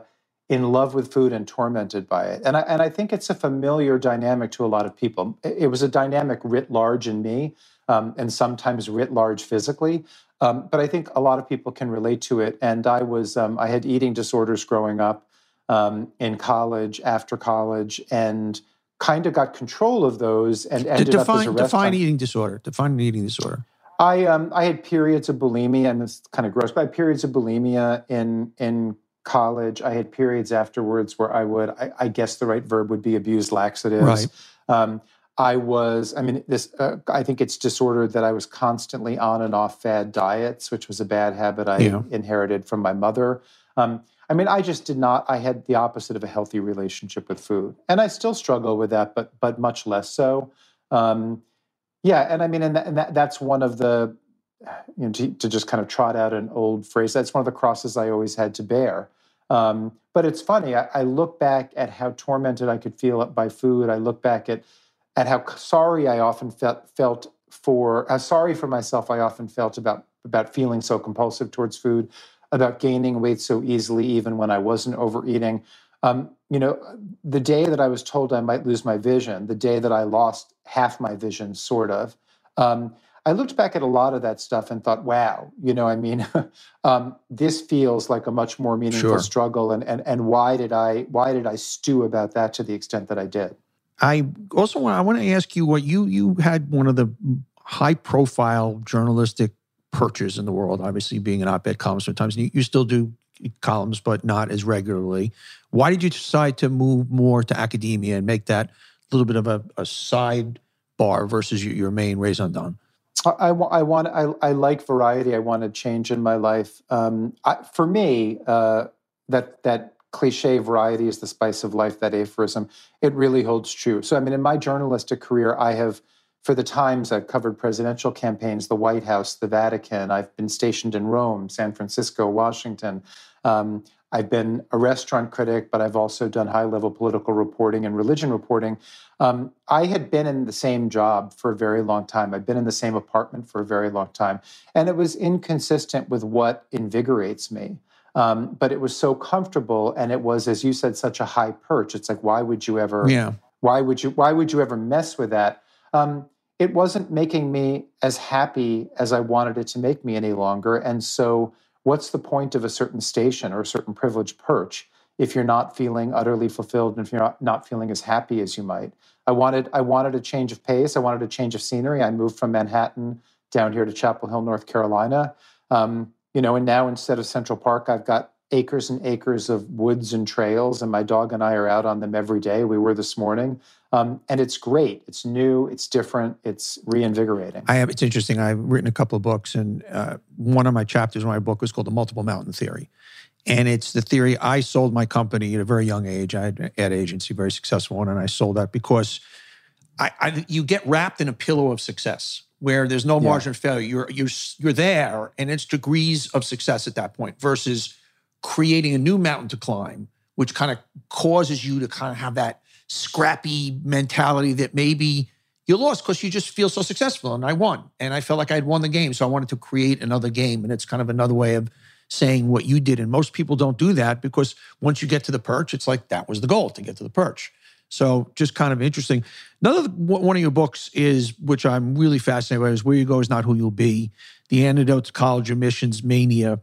in love with food and tormented by it, and I and I think it's a familiar dynamic to a lot of people. It, was a dynamic writ large in me, um, and sometimes writ large physically. Um, but I think a lot of people can relate to it. And I was, um, I had eating disorders growing up, um, in college, after college, and kind of got control of those and ended define, up as a define eating disorder. Define an eating disorder. I um I had periods of bulimia, and it's kind of gross, but I had periods of bulimia in in college. I had periods afterwards where I would, I, I guess the right verb would be abuse laxatives. Right. Um, I was, I mean, this, uh, I think it's disorder that I was constantly on and off fad diets, which was a bad habit I yeah. inherited from my mother. Um, I mean, I just did not. I had the opposite of a healthy relationship with food, and I still struggle with that, but but much less so. Um, yeah, and I mean, and, that, and that, that's one of the, you know, to, to, just kind of trot out an old phrase. That's one of the crosses I always had to bear. Um, but it's funny. I, I, look back at how tormented I could feel by food. I look back at at how sorry I often felt felt for how sorry for myself I often felt about about feeling so compulsive towards food about gaining weight so easily, even when I wasn't overeating. Um, you know, the day that I was told I might lose my vision, the day that I lost half my vision, sort of, um, I looked back at a lot of that stuff and thought, wow, you know, I mean, um, this feels like a much more meaningful sure. struggle. And, and, and why did I, why did I stew about that to the extent that I did? I also want, I want to ask you what you, you had one of the high profile journalistic perches in the world, obviously being an op ed columnist sometimes. You, you still do columns, but not as regularly. Why did you decide to move more to academia and make that a little bit of a, a side bar versus your, your main raison d'etre? I, I, I, want I, I like variety. I wanted change in my life. Um, I, for me, uh, that that cliche variety is the spice of life. That aphorism, it really holds true. So I mean, in my journalistic career, I have for the Times, I've covered presidential campaigns, the White House, the Vatican. I've been stationed in Rome, San Francisco, Washington. Um, I've been a restaurant critic, but I've also done high level political reporting and religion reporting. Um, I had been in the same job for a very long time. I've been in the same apartment for a very long time. And it was inconsistent with what invigorates me. Um, but it was so comfortable and it was, as you said, such a high perch. It's like, why would you ever, yeah. why would you, why would you ever mess with that? Um, it wasn't making me as happy as I wanted it to make me any longer. And so what's the point of a certain station or a certain privileged perch if you're not feeling utterly fulfilled and if you're not, not feeling as happy as you might? I wanted i wanted a change of pace. I wanted a change of scenery. I moved from manhattan down here to chapel hill north carolina. Um, you know and now instead of central park i've got acres and acres of woods and trails and my dog and i are out on them every day we were this morning um, and it's great it's new it's different it's reinvigorating i have it's interesting i've written a couple of books and uh, one of my chapters in my book was called the multiple mountain theory and it's the theory I sold my company at a very young age. I had an ad agency, very successful one, and I sold that because I, I you get wrapped in a pillow of success where there's no margin yeah. of failure. You're you're you're there, and it's degrees of success at that point versus creating a new mountain to climb, which kind of causes you to kind of have that scrappy mentality that maybe you lost because you just feel so successful and I won and I felt like I'd won the game. So I wanted to create another game. And it's kind of another way of saying what you did. And most people don't do that because once you get to the perch, it's like that was the goal to get to the perch. So just kind of interesting. Another one of your books is, which I'm really fascinated by, is Where You Go Is Not Who You'll Be, The Antidote to College Admissions Mania.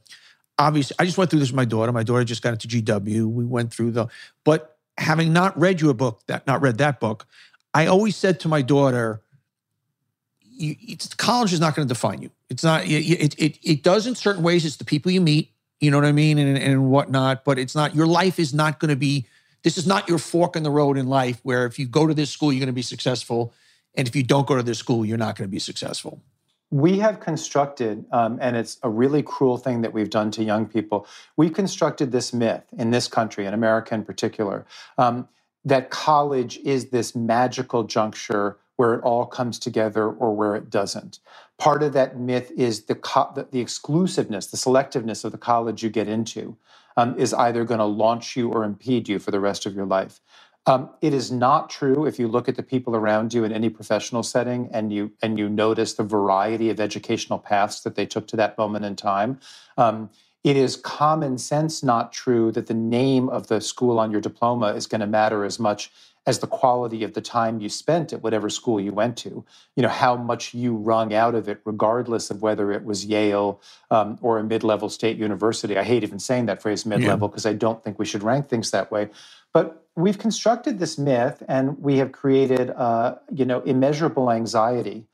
Obviously, I just went through this with my daughter. My daughter just got into GW. We went through the, but having not read your book, that not read that book, I always said to my daughter, you, college is not going to define you. It's not. It, it it does in certain ways. It's the people you meet. You know what I mean, and and whatnot. But it's not. Your life is not going to be. This is not your fork in the road in life. Where if you go to this school, you're going to be successful, and if you don't go to this school, you're not going to be successful. We have constructed, um, and it's a really cruel thing that we've done to young people. We've constructed this myth in this country, in America in particular, um, that college is this magical juncture where it all comes together or where it doesn't. Part of that myth is the, co- the, exclusiveness, the selectiveness of the college you get into um, is either going to launch you or impede you for the rest of your life. Um, it is not true if you look at the people around you in any professional setting and you and you notice the variety of educational paths that they took to that moment in time. Um, it is common sense not true that the name of the school on your diploma is going to matter as much as the quality of the time you spent at whatever school you went to. You know, how much you wrung out of it, regardless of whether it was Yale um, or a mid level state university. I hate even saying that phrase mid level because yeah. I don't think we should rank things that way. But we've constructed this myth and we have created, uh, you know, immeasurable anxiety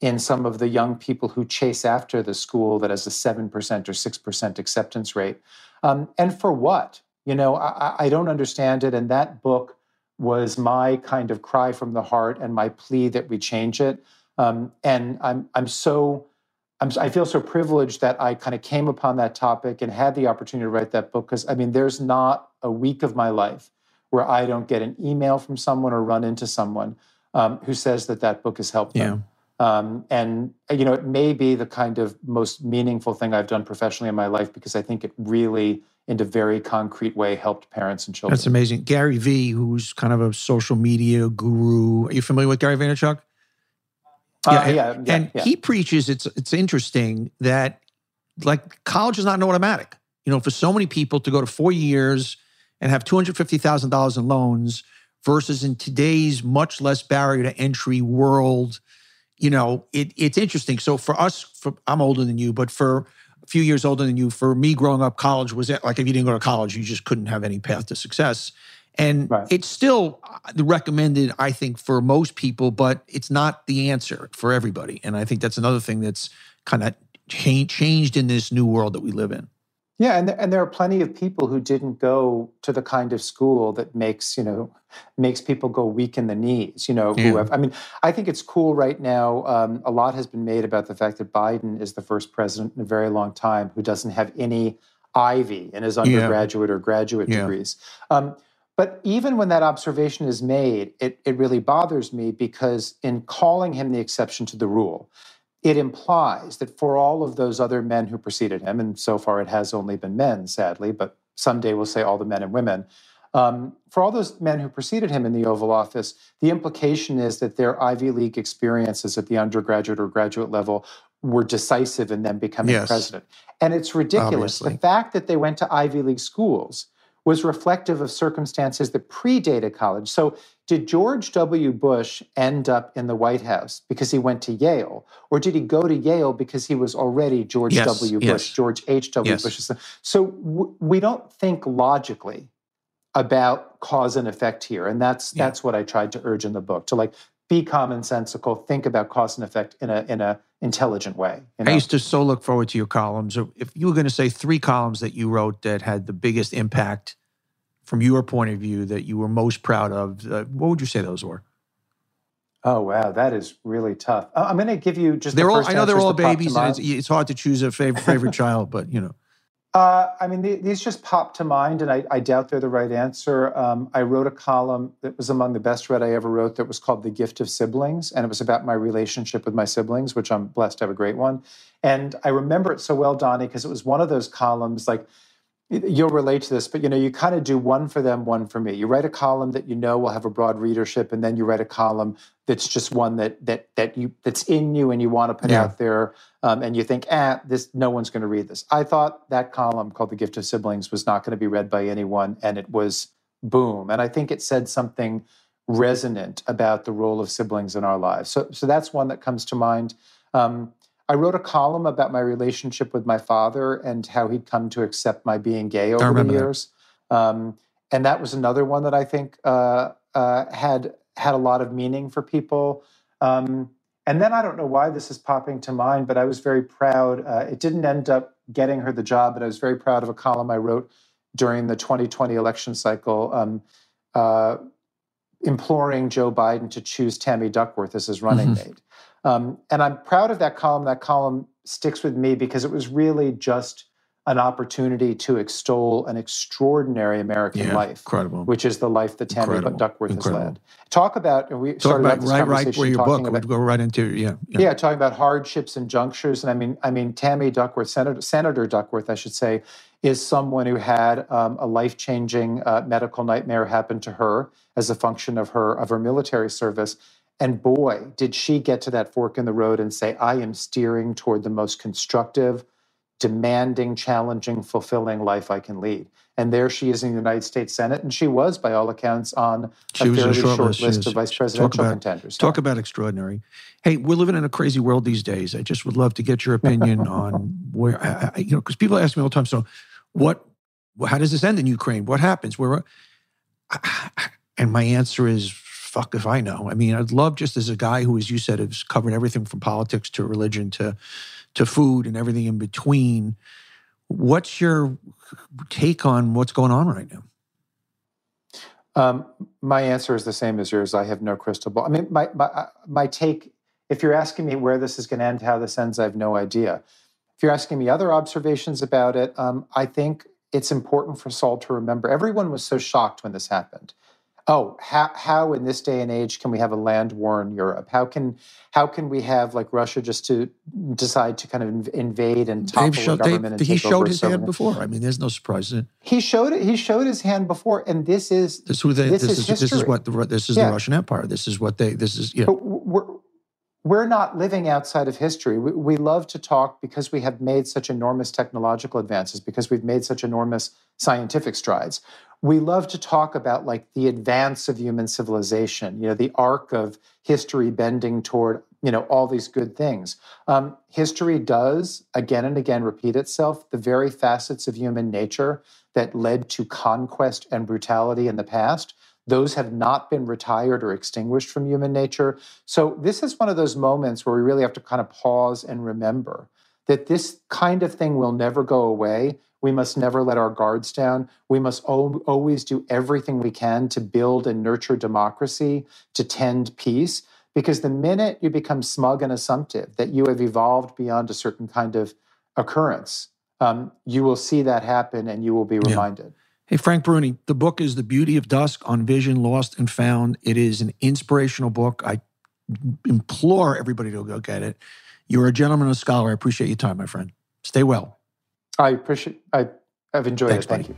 in some of the young people who chase after the school that has a 7% or 6% acceptance rate. Um, and for what? You know, I, I don't understand it. And that book was my kind of cry from the heart and my plea that we change it. Um, and I'm I'm so I'm, I feel so privileged that I kind of came upon that topic and had the opportunity to write that book because I mean there's not a week of my life where I don't get an email from someone or run into someone um, who says that that book has helped yeah. them. Um, and you know it may be the kind of most meaningful thing I've done professionally in my life because I think it really in a very concrete way helped parents and children. That's amazing. Gary Vee, who's kind of a social media guru. Are you familiar with Gary Vaynerchuk? Uh, yeah, yeah, yeah, and yeah. he preaches. It's it's interesting that like college is not an automatic. You know, for so many people to go to four years and have two hundred fifty thousand dollars in loans versus in today's much less barrier to entry world. You know, it, it's interesting. So for us, for, I'm older than you, but for a few years older than you. For me, growing up, college was like if you didn't go to college, you just couldn't have any path to success. And right. it's still uh, recommended, I think, for most people, but it's not the answer for everybody. And I think that's another thing that's kind of changed in this new world that we live in. Yeah, and and there are plenty of people who didn't go to the kind of school that makes you know makes people go weak in the knees. You know, yeah. who have, I mean, I think it's cool right now. Um, a lot has been made about the fact that Biden is the first president in a very long time who doesn't have any Ivy in his undergraduate yeah. or graduate yeah. degrees. Um, but even when that observation is made, it, it really bothers me because in calling him the exception to the rule, it implies that for all of those other men who preceded him, and so far it has only been men, sadly, but someday we'll say all the men and women. Um, for all those men who preceded him in the Oval Office, the implication is that their Ivy League experiences at the undergraduate or graduate level were decisive in them becoming Yes. president. And it's ridiculous. Obviously. The fact that they went to Ivy League schools was reflective of circumstances that predated college. So, did George W. Bush end up in the White House because he went to Yale? Or did he go to Yale because he was already George Yes, W. Bush, yes. George H.W. Yes. Bush's son? So, w- we don't think logically about cause and effect here. And that's Yeah. that's what I tried to urge in the book to like be commonsensical, think about cause and effect in a in a intelligent way. you I used to so look forward to your columns. If you were going to say three columns that you wrote that had the biggest impact from your point of view that you were most proud of, uh, what would you say those were? Oh wow, that is really tough. Uh, I'm going to give you just. They're the all. first I know they're all that pop to babies, and it's, it's hard to choose a favorite, favorite child. But you know, Uh, I mean, the- these just pop to mind, and I, I doubt they're the right answer. Um, I wrote a column that was among the best read I ever wrote that was called The Gift of Siblings, and it was about my relationship with my siblings, which I'm blessed to have a great one. And I remember it so well, Donny, because it was one of those columns like, You'll relate to this, but you know, you kind of do one for them, one for me. You write a column that you know will have a broad readership, and then you write a column that's just one that that that you that's in you and you want to put Yeah. out there um, and you think, ah, this no one's going to read this. I thought that column called "The Gift of Siblings" was not going to be read by anyone, and it was boom. And I think it said something resonant about the role of siblings in our lives. So, so that's one that comes to mind. Um, I wrote a column about my relationship with my father and how he'd come to accept my being gay over the years. Um, and that was another one that I think uh, uh, had had a lot of meaning for people. Um, and then I don't know why this is popping to mind, but I was very proud. Uh, it didn't end up getting her the job, but I was very proud of a column I wrote during the 2020 election cycle, um, uh, imploring Joe Biden to choose Tammy Duckworth as his running Mhm. mate. Um, and I'm proud of that column. That column sticks with me because it was really just an opportunity to extol an extraordinary American yeah, life incredible. which is the life that Tammy Incredible. Duckworth Incredible. has led. Talk about, and we Talk started about this right, right where your book about, would go right into. Yeah, yeah. talking about hardships and junctures. And I mean, I mean, Tammy Duckworth, Senator, Senator Duckworth, I should say, is someone who had um, a life-changing uh, medical nightmare happen to her as a function of her of her military service. And boy, did she get to that fork in the road and say, "I am steering toward the most constructive." demanding, challenging, fulfilling life I can lead. And there she is in the United States Senate, and she was, by all accounts, on She a was in a fairly short short list, list of vice Talk presidential about- contenders. Talk about extraordinary. Hey, we're living in a crazy world these days. I just would love to get your opinion on where, I, I- you know, because people ask me all the time. So, what? How does this end in Ukraine? What happens? Where? Uh, and my answer is, fuck if I know. I mean, I'd love just as a guy who, as you said, has covered everything from politics to religion to to food and everything in between. What's your take on what's going on right now? Um, my answer is the same as yours. I have no crystal ball. I mean, my my, uh, my take. If you're asking me where this is going to end, how this ends, I have no idea. If you're asking me other observations about it, um, I think it's important for Saul to remember. Everyone was so shocked when this happened. Oh, how, how in this day and age can we have a land war in Europe? How can how can we have like Russia just to decide to kind of invade and topple They've showed, they, government? and he showed his hand before. I mean, there's no surprise. He showed it. He showed his hand before, and this is This, who they, This this, is is, this is what the this is Yeah. the Russian Empire. This is what they. This is yeah. But we're, not living outside of history. We, we love to talk because we have made such enormous technological advances, because we've made such enormous scientific strides. We love to talk about like the advance of human civilization, you know, the arc of history bending toward, you know, all these good things. Um, history does again and again repeat itself. The very facets of human nature that led to conquest and brutality in the past those have not been retired or extinguished from human nature. So, this is one of those moments where we really have to kind of pause and remember that this kind of thing will never go away. We must never let our guards down. We must al- always do everything we can to build and nurture democracy, to tend peace. Because the minute you become smug and assumptive that you have evolved beyond a certain kind of occurrence, um, you will see that happen and you will be Yeah. Hey, Frank Bruni, the book is The Beauty of Dusk on Vision, Lost and Found. It is an inspirational book. I implore everybody to go get it. You're a gentleman and a scholar. I appreciate your time, my friend. Stay well. I appreciate I I've enjoyed Thanks, it. Thank you.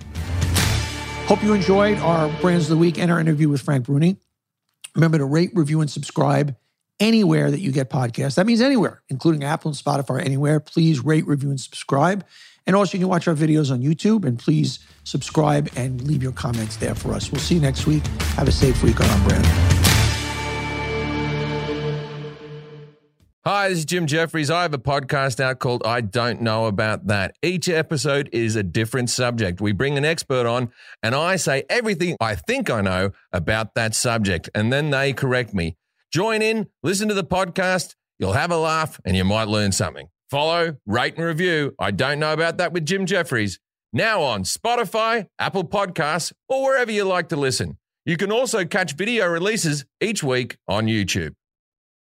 Hope you enjoyed our Brands of the Week and our interview with Frank Bruni. Remember to rate, review, and subscribe anywhere that you get podcasts. That means anywhere, including Apple and Spotify, anywhere. Please rate, review, and subscribe. And also, you can watch our videos on YouTube. And please subscribe and leave your comments there for us. We'll see you next week. Have a safe week on our brand. Hi, this is Jim Jefferies. I have a podcast out called I Don't Know About That. Each episode is a different subject. We bring an expert on, and I say everything I think I know about that subject, and then they correct me. Join in, listen to the podcast. You'll have a laugh, and you might learn something. Follow, rate, and review. I Don't Know About That with Jim Jefferies. Now on Spotify, Apple Podcasts, or wherever you like to listen. You can also catch video releases each week on YouTube.